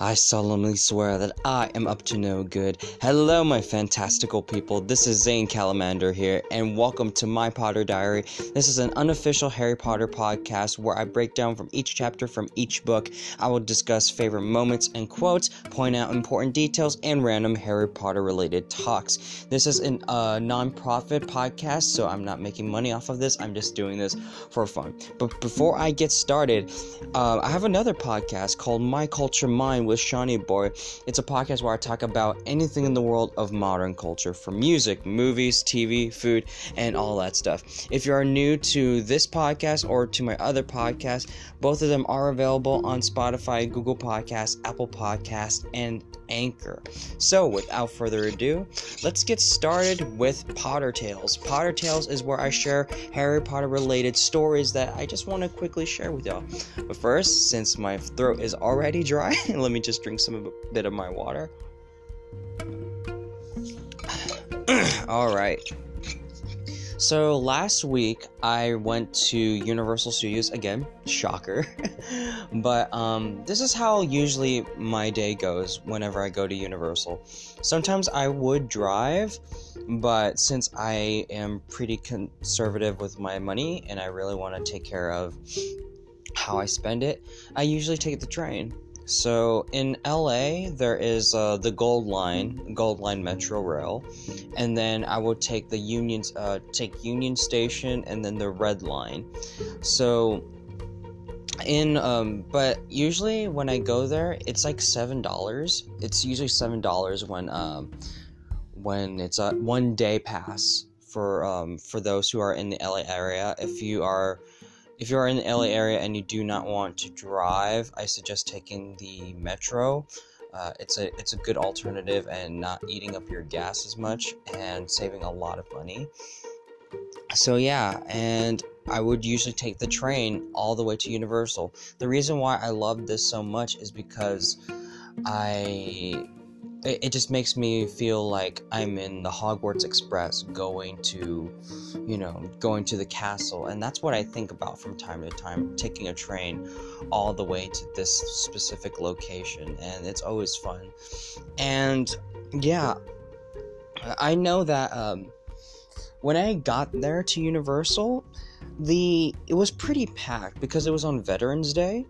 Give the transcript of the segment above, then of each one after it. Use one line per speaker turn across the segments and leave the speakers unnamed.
I solemnly swear that I am up to no good. Hello, my fantastical people. This is Zane Calamander here, and welcome to My Potter Diary. This is an unofficial Harry Potter podcast where I break down from each chapter from each book. I will discuss favorite moments and quotes, point out important details, and random Harry Potter related talks. This is a uh, non profit podcast, so I'm not making money off of this. I'm just doing this for fun. But before I get started, uh, I have another podcast called My Culture Mind with Shawnee Boy. It's a podcast where I talk about anything in the world of modern culture, from music, movies, TV, food, and all that stuff. If you are new to this podcast or to my other podcast, both of them are available on Spotify, Google Podcasts, Apple Podcasts, and Anchor. So, without further ado, let's get started with Potter Tales. Potter Tales is where I share Harry Potter related stories that I just want to quickly share with y'all. But first, since my throat is already dry, let me just drink some a bit of my water. All right. So last week I went to Universal Studios again, shocker. but um, this is how usually my day goes whenever I go to Universal. Sometimes I would drive, but since I am pretty conservative with my money and I really want to take care of how I spend it, I usually take the train. So in LA, there is uh, the Gold Line, Gold Line Metro Rail, and then I will take the Union, uh, take Union Station, and then the Red Line. So in um, but usually when I go there, it's like seven dollars. It's usually seven dollars when um, when it's a one day pass for um, for those who are in the LA area. If you are if you are in the LA area and you do not want to drive, I suggest taking the metro. Uh, it's a it's a good alternative and not eating up your gas as much and saving a lot of money. So yeah, and I would usually take the train all the way to Universal. The reason why I love this so much is because I it, it just makes me feel like I'm in the Hogwarts Express going to, you know, going to the castle. And that's what I think about from time to time, taking a train all the way to this specific location. And it's always fun. And yeah, I know that um, when I got there to Universal, the it was pretty packed because it was on Veterans Day.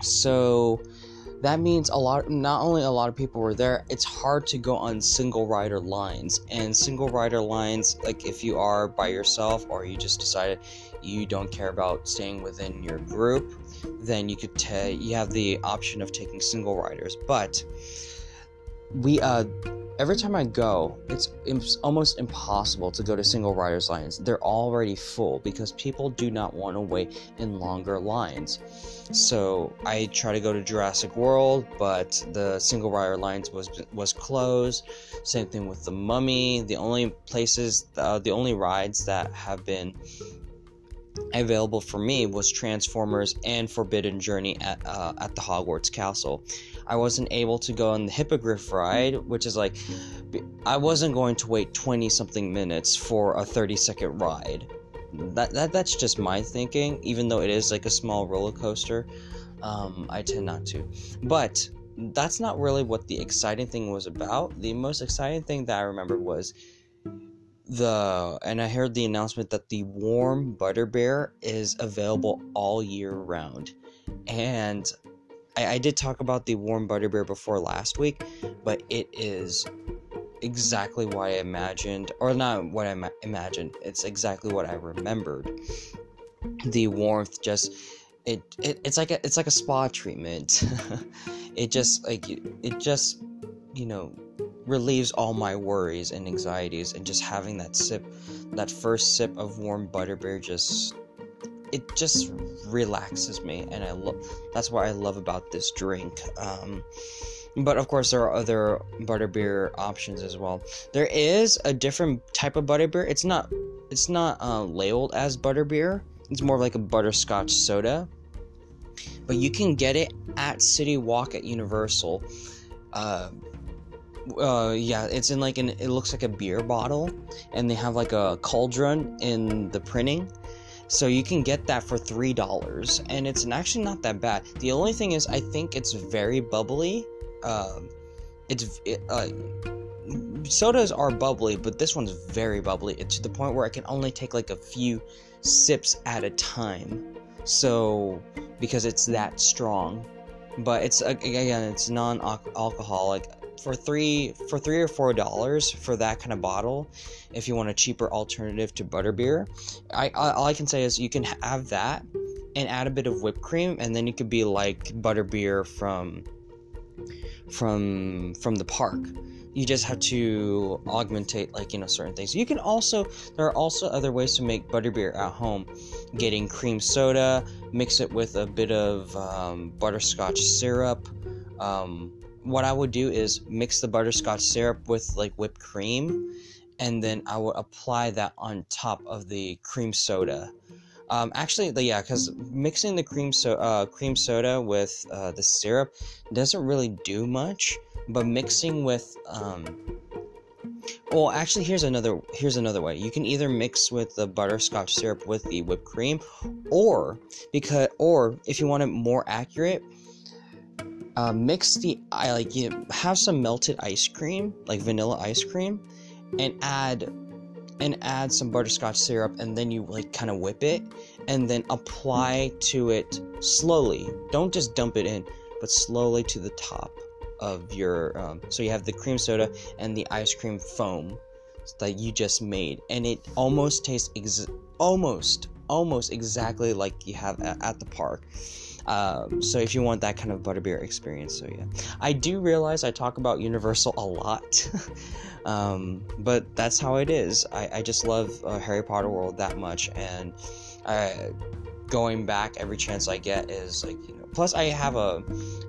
So that means a lot not only a lot of people were there it's hard to go on single rider lines. And single rider lines like if you are by yourself or you just decided you don't care about staying within your group then you could take you have the option of taking single riders. But we uh every time I go, it's, it's almost impossible to go to single riders lines. They're already full because people do not want to wait in longer lines. So I try to go to Jurassic World, but the single rider lines was was closed. Same thing with the Mummy. The only places, uh, the only rides that have been available for me was Transformers and Forbidden Journey at uh, at the Hogwarts Castle. I wasn't able to go on the Hippogriff ride, which is like I wasn't going to wait 20 something minutes for a 30 second ride. That, that that's just my thinking. Even though it is like a small roller coaster, um, I tend not to. But that's not really what the exciting thing was about. The most exciting thing that I remember was the and I heard the announcement that the warm butterbeer is available all year round. And I, I did talk about the warm butterbeer before last week, but it is exactly what I imagined, or not what I ma- imagined. It's exactly what I remembered. The warmth just it, it it's like a it's like a spa treatment. it just like it just you know relieves all my worries and anxieties and just having that sip that first sip of warm butterbeer just it just relaxes me and i love that's what i love about this drink. Um, but of course there are other butterbeer options as well. There is a different type of butterbeer. It's not it's not uh, labeled as butterbeer. It's more like a butterscotch soda. But you can get it at city walk at universal. Uh, uh yeah it's in like an it looks like a beer bottle and they have like a cauldron in the printing So you can get that for three dollars, and it's actually not that bad. The only thing is, I think it's very bubbly. Um, it's it, uh, sodas are bubbly, but this one's very bubbly. It's to the point where I can only take like a few sips at a time. So because it's that strong, but it's again it's non-alcoholic for three for three or four dollars for that kind of bottle if you want a cheaper alternative to butterbeer I, I all i can say is you can have that and add a bit of whipped cream and then you could be like butterbeer from from from the park. You just have to augmentate like you know certain things. You can also there are also other ways to make butterbeer at home. Getting cream soda mix it with a bit of um, butterscotch syrup um, what I would do is mix the butterscotch syrup with like whipped cream, and then I would apply that on top of the cream soda. Um, actually, yeah, because mixing the cream so uh, cream soda with uh, the syrup doesn't really do much, but mixing with um, well, actually, here's another here's another way. You can either mix with the butterscotch syrup with the whipped cream, or because or if you want it more accurate, uh, mix the I like you know, have some melted ice cream, like vanilla ice cream, and add and add some butterscotch syrup, and then you like kind of whip it, and then apply to it slowly. Don't just dump it in, but slowly to the top of your. Um, so you have the cream soda and the ice cream foam that you just made, and it almost tastes ex- almost almost exactly like you have at, at the park. Um, so if you want that kind of butterbeer experience, so yeah, I do realize I talk about Universal a lot, um, but that's how it is. I, I just love uh, Harry Potter world that much, and I, going back every chance I get is like you know. Plus, I have a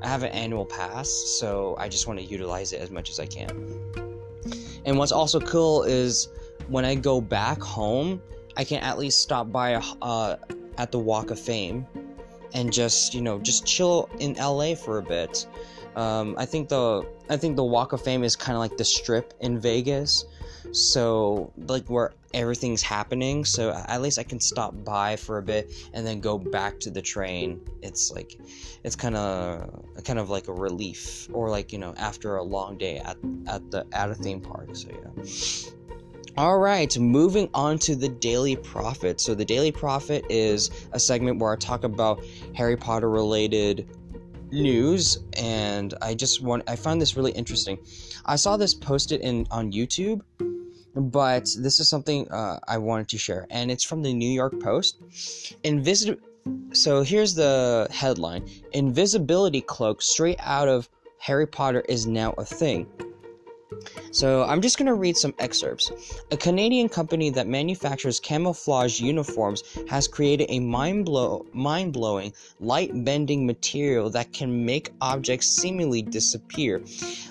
I have an annual pass, so I just want to utilize it as much as I can. And what's also cool is when I go back home, I can at least stop by uh, at the Walk of Fame and just you know just chill in LA for a bit. Um, I think the I think the Walk of Fame is kind of like the Strip in Vegas, so like where everything's happening. So at least I can stop by for a bit and then go back to the train. It's like it's kind of kind of like a relief, or like you know after a long day at at the at a theme park. So yeah. All right, moving on to the Daily Prophet. So, the Daily Prophet is a segment where I talk about Harry Potter related news, and I just want I found this really interesting. I saw this posted in on YouTube, but this is something uh, I wanted to share, and it's from the New York Post. Invis- so here's the headline: Invisibility cloak straight out of Harry Potter is now a thing. So I'm just going to read some excerpts. A Canadian company that manufactures camouflage uniforms has created a mind blow mind-blowing light-bending material that can make objects seemingly disappear.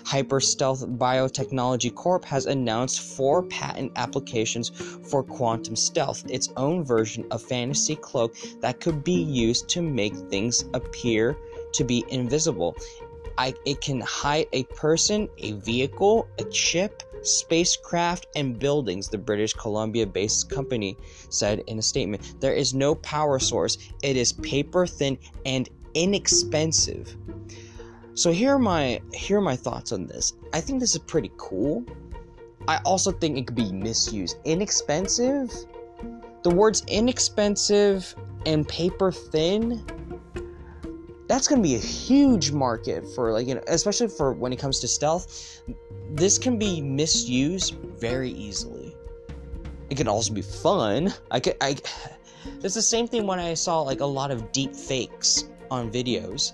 Hyperstealth Biotechnology Corp has announced four patent applications for quantum stealth, its own version of fantasy cloak that could be used to make things appear to be invisible. I, it can hide a person, a vehicle, a ship, spacecraft, and buildings, the British Columbia based company said in a statement. There is no power source, it is paper thin and inexpensive. So here are my here are my thoughts on this. I think this is pretty cool. I also think it could be misused. Inexpensive? The words inexpensive and paper thin that's going to be a huge market for like you know especially for when it comes to stealth. This can be misused very easily. It can also be fun. I could i it's the same thing when i saw like a lot of deep fakes on videos.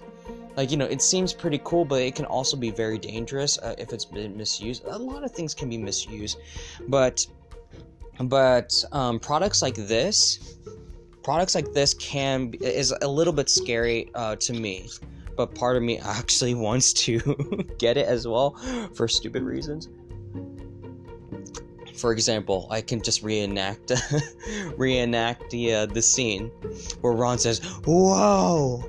Like you know it seems pretty cool but it can also be very dangerous uh, if it's been misused. A lot of things can be misused but but um, products like this products like this can is a little bit scary uh, to me but part of me actually wants to get it as well for stupid reasons. For example i can just reenact reenact the uh, the scene where ron says whoa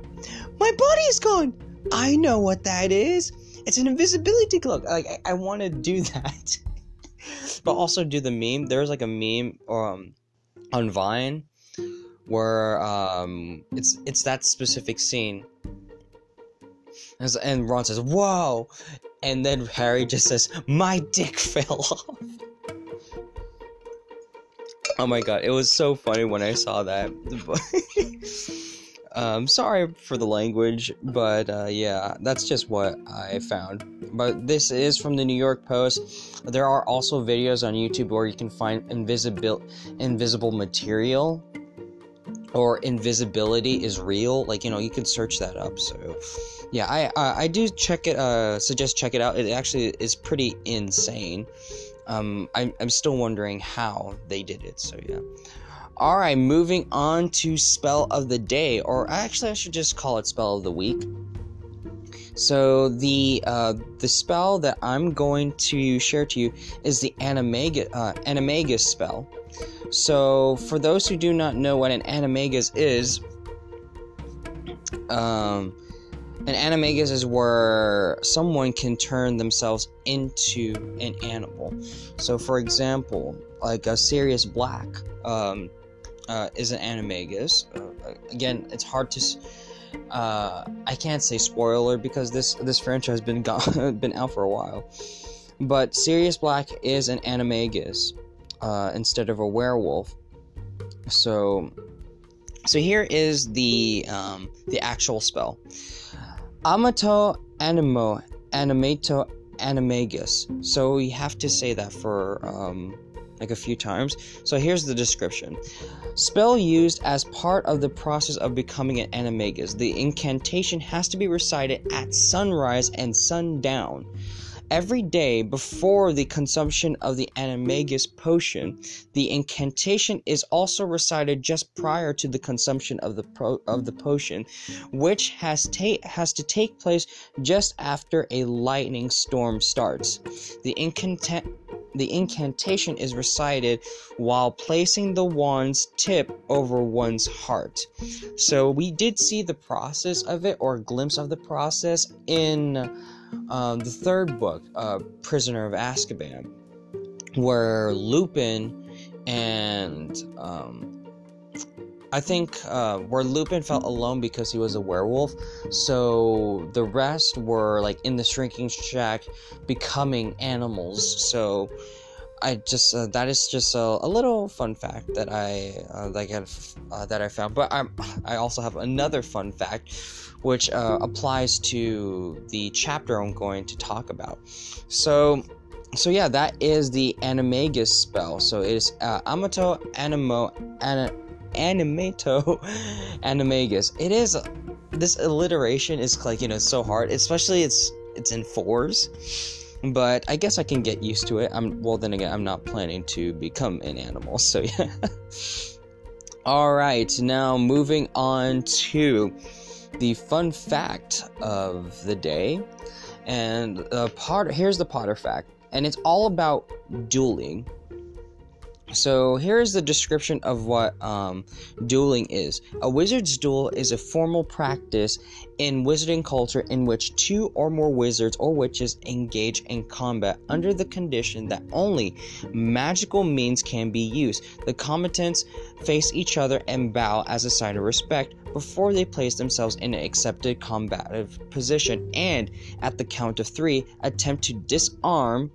my body is gone. I know what that is. It's an invisibility cloak. Like i, I want to do that but also do the meme. There's like a meme um on vine where um, it's it's that specific scene. As, and Ron says, "Whoa," and then Harry just says, "My dick fell off." oh my god, it was so funny when I saw that. um, sorry for the language, but uh, yeah, that's just what I found. But this is from the New York Post. There are also videos on YouTube where you can find invisible invisible material or invisibility is real. Like you know, you can search that up. So yeah, I I, I do check it. Uh, suggest check it out. It actually is pretty insane. Um, I'm I'm still wondering how they did it. So yeah. All right, moving on to spell of the day, or actually, I should just call it spell of the week. So the uh, the spell that I'm going to share to you is the animagus, uh, animagus spell. So for those who do not know what an animagus is, um, an animagus is where someone can turn themselves into an animal. So for example, like a Sirius Black. Um, uh, is an animagus. Uh, again, it's hard to. Uh, I can't say spoiler because this this franchise has been gone, been out for a while. But Sirius Black is an animagus uh, instead of a werewolf. So, so here is the um, the actual spell. Amato animo animato animagus. So we have to say that for um, like a few times. So here's the description. Spell used as part of the process of becoming an animagus. The incantation has to be recited at sunrise and sundown. Every day before the consumption of the animagus potion, the incantation is also recited just prior to the consumption of the pro- of the potion, which has ta- has to take place just after a lightning storm starts. The incantation the incantation is recited while placing the wand's tip over one's heart. So we did see the process of it, or a glimpse of the process, in um, the third book, uh, Prisoner of Azkaban, where Lupin and um, I think uh, where Lupin felt alone because he was a werewolf, so the rest were like in the Shrieking Shack, becoming animals. So I just uh, that is just a, a, little fun fact that I uh, that I uh, that I found. But i I also have another fun fact, which uh, applies to the chapter I'm going to talk about. So so yeah, that is the animagus spell. So it is uh, Amato Animo Ana, Animato Animagus. It is this alliteration is like you know so hard, especially it's it's in fours. But I guess I can get used to it. I'm well. Then again, I'm not planning to become an animal, so yeah. All right, now moving on to the fun fact of the day, and the Potter. Here's the Potter fact, and it's all about dueling so here's the description of what um, dueling is. A wizard's duel is a formal practice in wizarding culture in which two or more wizards or witches engage in combat under the condition that only magical means can be used. The combatants face each other and bow as a sign of respect before they place themselves in an accepted combative position and, at the count of three, attempt to disarm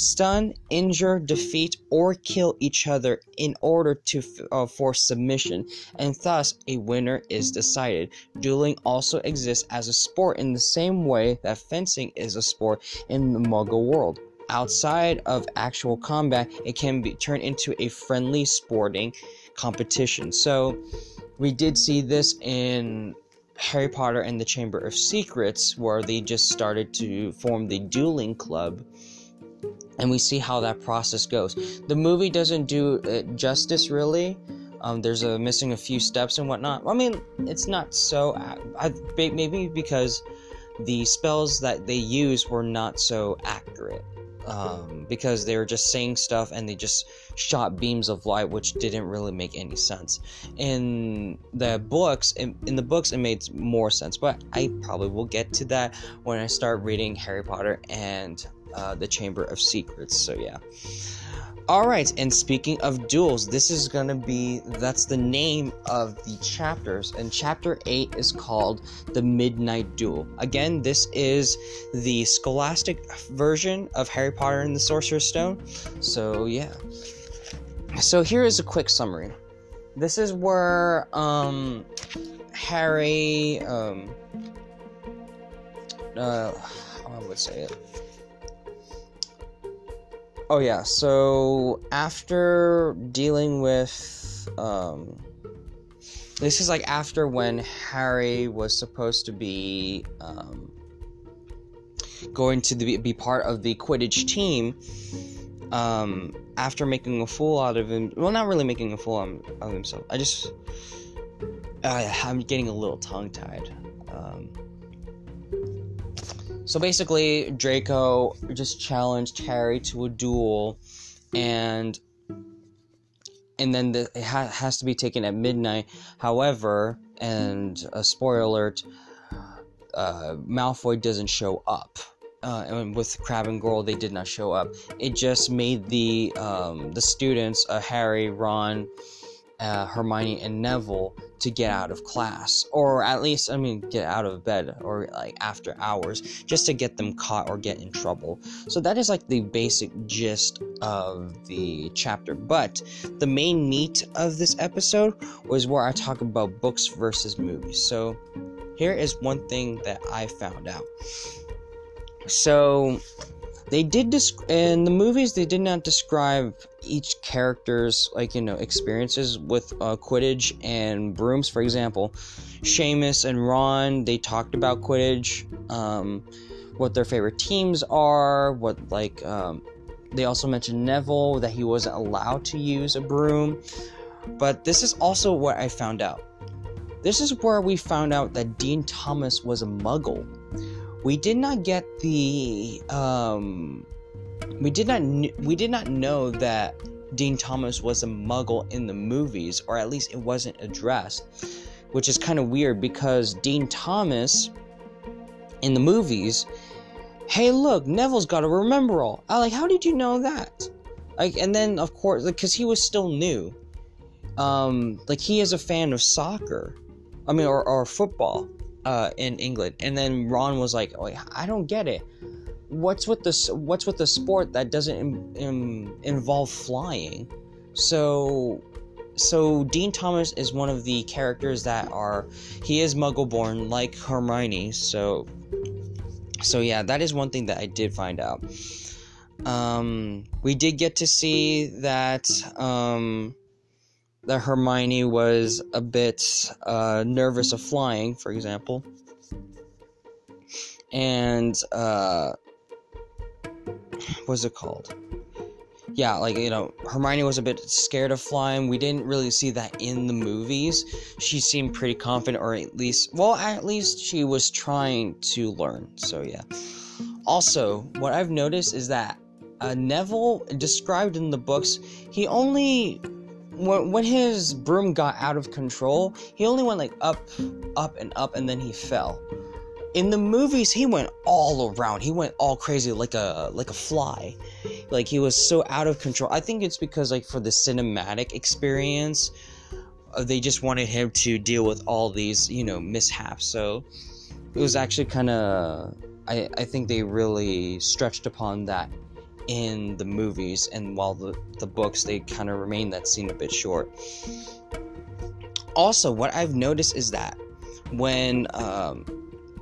stun, injure, defeat, or kill each other in order to uh, force submission, and thus a winner is decided. Dueling also exists as a sport in the same way that fencing is a sport in the Muggle world. Outside of actual combat, it can be turned into a friendly sporting competition. So, we did see this in Harry Potter and the Chamber of Secrets, where they just started to form the dueling club and we see how that process goes. The movie doesn't do it justice really. Um, there's a missing a few steps and whatnot. I mean, it's not so. I, maybe because the spells that they use were not so accurate. Um, because they were just saying stuff and they just shot beams of light, which didn't really make any sense. In the books, in, in the books, it made more sense. But I probably will get to that when I start reading Harry Potter and uh, the Chamber of Secrets. So yeah. All right, and speaking of duels, this is gonna be that's the name of the chapters, and chapter 8 is called The Midnight Duel. Again, this is the scholastic version of Harry Potter and the Sorcerer's Stone. So, yeah. So, here is a quick summary. This is where um, Harry, um, uh, I would say it Oh yeah, so after dealing with um this is like after when Harry was supposed to be um going to the, be part of the Quidditch team um after making a fool out of him well not really making a fool of himself. I just uh, i'm getting a little tongue tied um, so basically, Draco just challenged Harry to a duel, and and then the, it ha- has to be taken at midnight. However, and a spoiler alert, uh, Malfoy doesn't show up. Uh, and with Crabbe and Goyle, they did not show up. It just made the um, the students, uh, Harry, Ron, uh, Hermione, and Neville to get out of class, or at least, I mean, get out of bed, or like after hours, just to get them caught or get in trouble. So that is like the basic gist of the chapter. But the main meat of this episode was where I talk about books versus movies. So here is one thing that I found out. So they did desc- in the movies they did not describe each character's like you know experiences with uh, quidditch and brooms. For example Seamus and ron they talked about quidditch um, what their favorite teams are what like um, they also mentioned neville that he wasn't allowed to use a broom. But this is also what i found out. This is where we found out that dean thomas was a muggle. We did not get the um, we did not we did not know that Dean Thomas was a muggle in the movies or at least it wasn't addressed which is kind of weird because Dean Thomas in the movies hey look Neville's got a Remembrall I like how did you know that like and then of course because he was still new um like he is a fan of soccer I mean or, or football uh, in England. And then Ron was like, "Oh, I don't get it. What's with the what's with the sport that doesn't involve flying?" So, so Dean Thomas is one of the characters that are he is Muggle-born, like Hermione. So, so yeah, that is one thing that I did find out. Um, we did get to see that um, that Hermione was a bit uh, nervous of flying, for example. And, uh, what's it called? Yeah, like, you know, Hermione was a bit scared of flying. We didn't really see that in the movies. She seemed pretty confident, or at least, well, at least she was trying to learn. So, yeah. Also, what I've noticed is that uh, Neville, described in the books, he only when, when his broom got out of control, he only went like up, up, and up, and then he fell. In the movies, he went all around. He went all crazy, like a like a fly. Like he was so out of control. I think it's because like for the cinematic experience, uh, they just wanted him to deal with all these you know mishaps. So it was actually kind of. I, I think they really stretched upon that in the movies, and while the, the books they kind of remain that scene a bit short. Also, what I've noticed is that when um,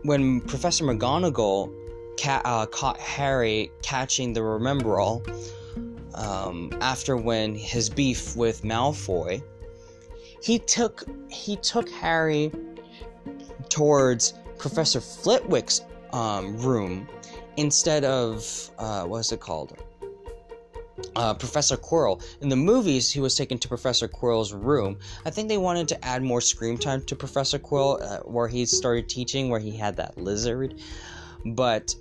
when Professor McGonagall ca- uh, caught Harry catching the Remembrall um, after when his beef with Malfoy, he took he took Harry towards Professor Flitwick's um, room instead of uh, what's it called? Uh, Professor Quirrell. In the movies, he was taken to Professor Quirrell's room. I think they wanted to add more screen time to Professor Quirrell, uh, where he started teaching, where he had that lizard. But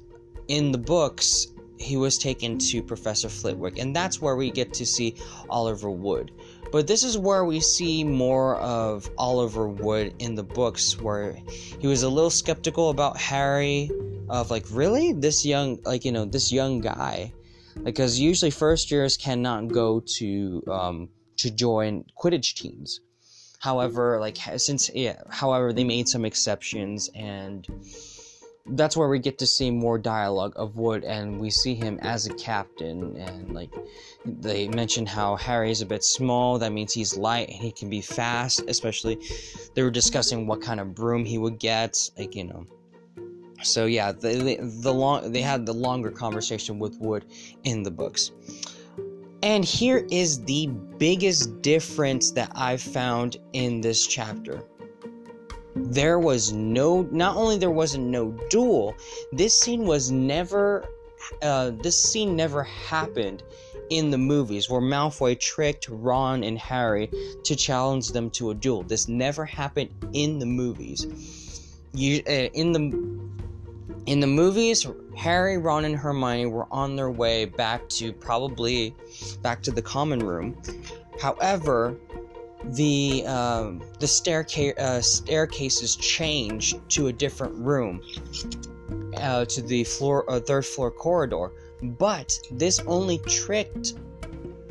in the books, he was taken to Professor Flitwick, and that's where we get to see Oliver Wood. But this is where we see more of Oliver Wood in the books, where he was a little skeptical about Harry of like really this young like you know this young guy because usually first years cannot go to um, to join Quidditch teams. However, like since yeah, however they made some exceptions and that's where we get to see more dialogue of Wood, and we see him as a captain. And like they mentioned how Harry is a bit small, that means he's light and he can be fast. Especially, they were discussing what kind of broom he would get, like you know. So yeah, the the long they had the longer conversation with Wood in the books. And here is the biggest difference that I've found in this chapter there was no not only there wasn't no duel this scene was never uh, this scene never happened in the movies where Malfoy tricked Ron and Harry to challenge them to a duel. This never happened in the movies. You, uh, in the in the movies, Harry, Ron, and Hermione were on their way back to probably back to the common room. However, the um, the staircase uh, staircases changed to a different room, uh, to the floor uh, third floor corridor. But this only tricked.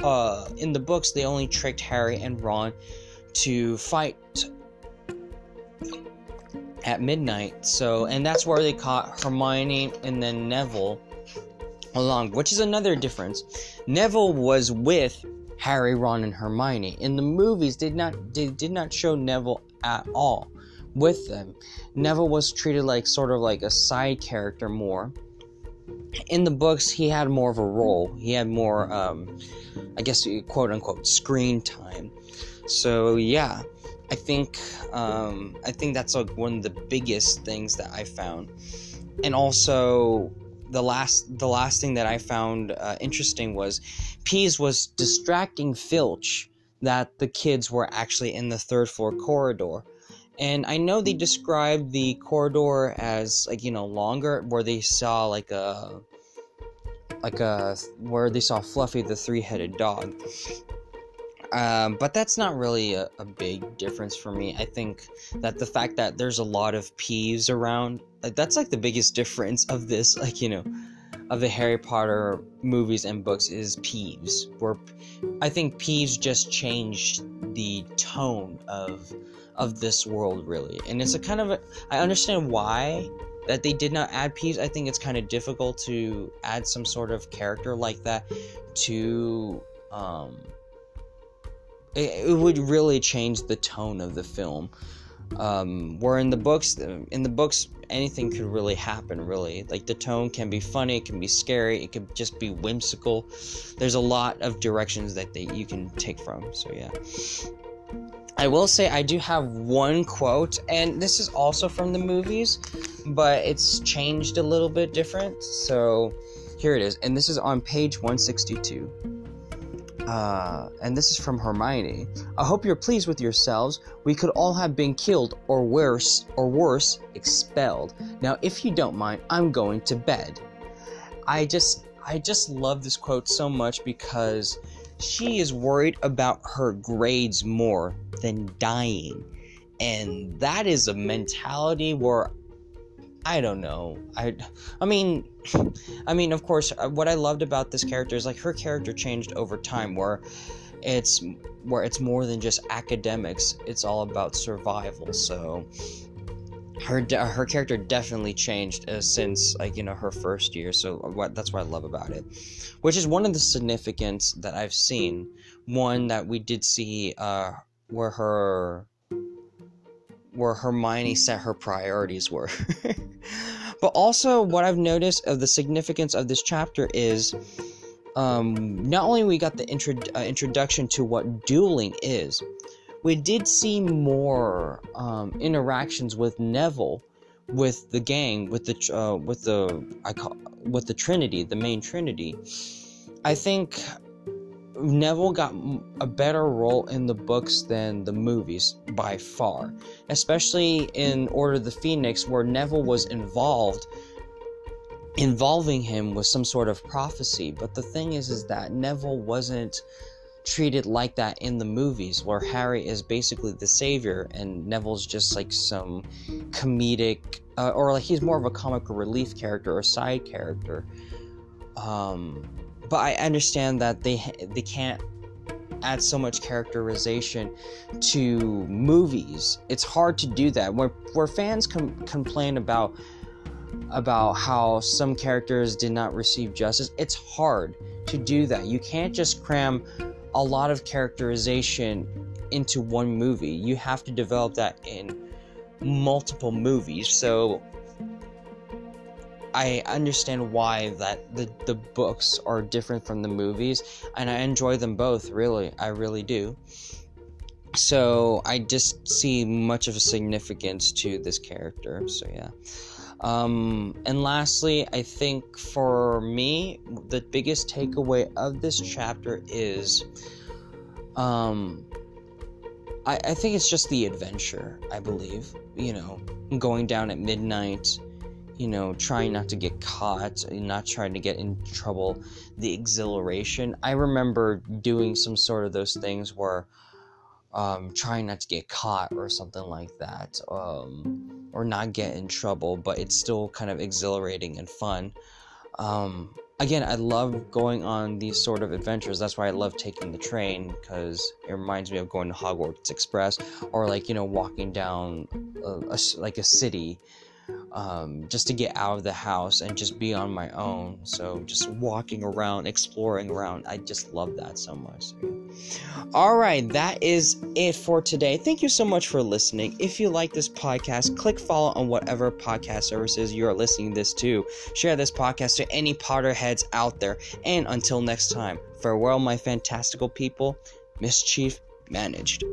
Uh, in the books, they only tricked Harry and Ron to fight at midnight. So, and that's where they caught Hermione and then Neville along, which is another difference. Neville was with Harry, Ron, and Hermione. In the movies, did not they did not show Neville at all with them. Neville was treated like sort of like a side character more. In the books, he had more of a role. He had more, um, I guess, quote unquote, screen time. So yeah, I think um, I think that's like one of the biggest things that I found, and also the last the last thing that I found uh, interesting was Peeves was distracting Filch that the kids were actually in the third floor corridor. And I know they described the corridor as like you know longer, where they saw like a like a where they saw Fluffy the three-headed dog. Um, but that's not really a, a, big difference for me. I think that the fact that there's a lot of Peeves around, like that's like the biggest difference of this, like you know, of the Harry Potter movies and books is Peeves. Where I think Peeves just changed the tone of of this world really, and it's a kind of a, I understand why that they did not add Peeves. I think it's kind of difficult to add some sort of character like that to um it, it would really change the tone of the film. Um, where in the books, in the books, anything could really happen. Really, like the tone can be funny, it can be scary, it could just be whimsical. There's a lot of directions that they you can take from. So yeah. I will say I do have one quote, and this is also from the movies, but it's changed a little bit different. So here it is, and this is on page 162. Uh, and this is from Hermione. I hope you're pleased with yourselves. We could all have been killed, or worse, or worse, expelled. Now, if you don't mind, I'm going to bed. I just, I just love this quote so much because she is worried about her grades more than dying, and that is a mentality where I don't know. I, I mean, I mean, of course, uh, what I loved about this character is like her character changed over time, where it's where it's more than just academics. It's all about survival. So her her character definitely changed uh, since like you know her first year. So uh, what that's what I love about it, which is one of the significance that I've seen. One that we did see uh, where her where Hermione set her priorities were. but also, what I've noticed of the significance of this chapter is um, not only we got the intro- uh, introduction to what dueling is, we did see more um, interactions with Neville, with the gang, with the uh, with the I call with the Trinity, the main Trinity. I think Neville got a better role in the books than the movies by far, especially in Order of the Phoenix, where Neville was involved, involving him with some sort of prophecy. But the thing is, is that Neville wasn't treated like that in the movies, where Harry is basically the savior and Neville's just like some comedic, uh, or like he's more of a comic relief character or side character. Um, but I understand that they they can't add so much characterization to movies. It's hard to do that. Where where fans com- complain about about how some characters did not receive justice, it's hard to do that. You can't just cram a lot of characterization into one movie. You have to develop that in multiple movies. So I understand why that the, the books are different from the movies, and I enjoy them both, really. I really do. So I just see much of a significance to this character. So yeah. Um, and lastly, I think for me, the biggest takeaway of this chapter is um, I, I think it's just the adventure, I believe. You know, going down at midnight, you know, trying not to get caught, not trying to get in trouble, the exhilaration. I remember doing some sort of those things where um, trying not to get caught or something like that, um, or not get in trouble, but it's still kind of exhilarating and fun. Um, again, I love going on these sort of adventures. That's why I love taking the train because it reminds me of going to Hogwarts Express or like you know walking down a, a, like a city um, just to get out of the house and just be on my own. So just walking around, exploring around. I just love that so much. All right, that is it for today. Thank you so much for listening. If you like this podcast, click follow on whatever podcast services you are listening this to. Share this podcast to any Potterheads out there. And until next time, farewell, my fantastical people. Mischief managed.